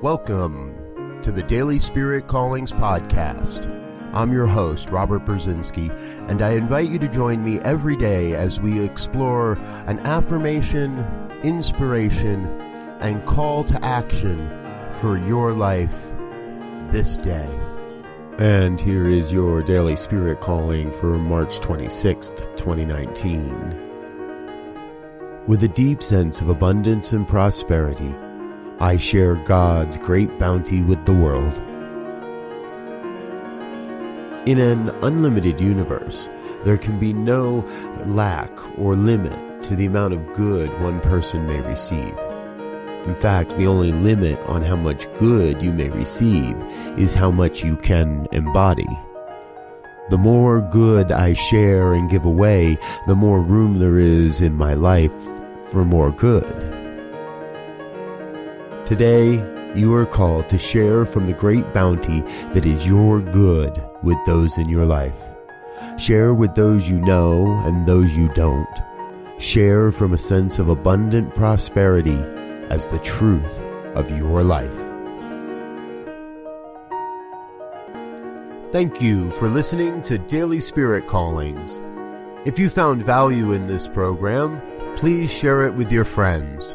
Welcome to the Daily Spirit Callings Podcast. I'm your host, Robert Brzezinski, and I invite you to join me every day as we explore an affirmation, inspiration, and call to action for your life this day. And here is your Daily Spirit Calling for March 26th, 2019. With a deep sense of abundance and prosperity, I share God's great bounty with the world. In an unlimited universe, there can be no lack or limit to the amount of good one person may receive. In fact, the only limit on how much good you may receive is how much you can embody. The more good I share and give away, the more room there is in my life for more good. Today, you are called to share from the great bounty that is your good with those in your life. Share with those you know and those you don't. Share from a sense of abundant prosperity as the truth of your life. Thank you for listening to Daily Spirit Callings. If you found value in this program, please share it with your friends.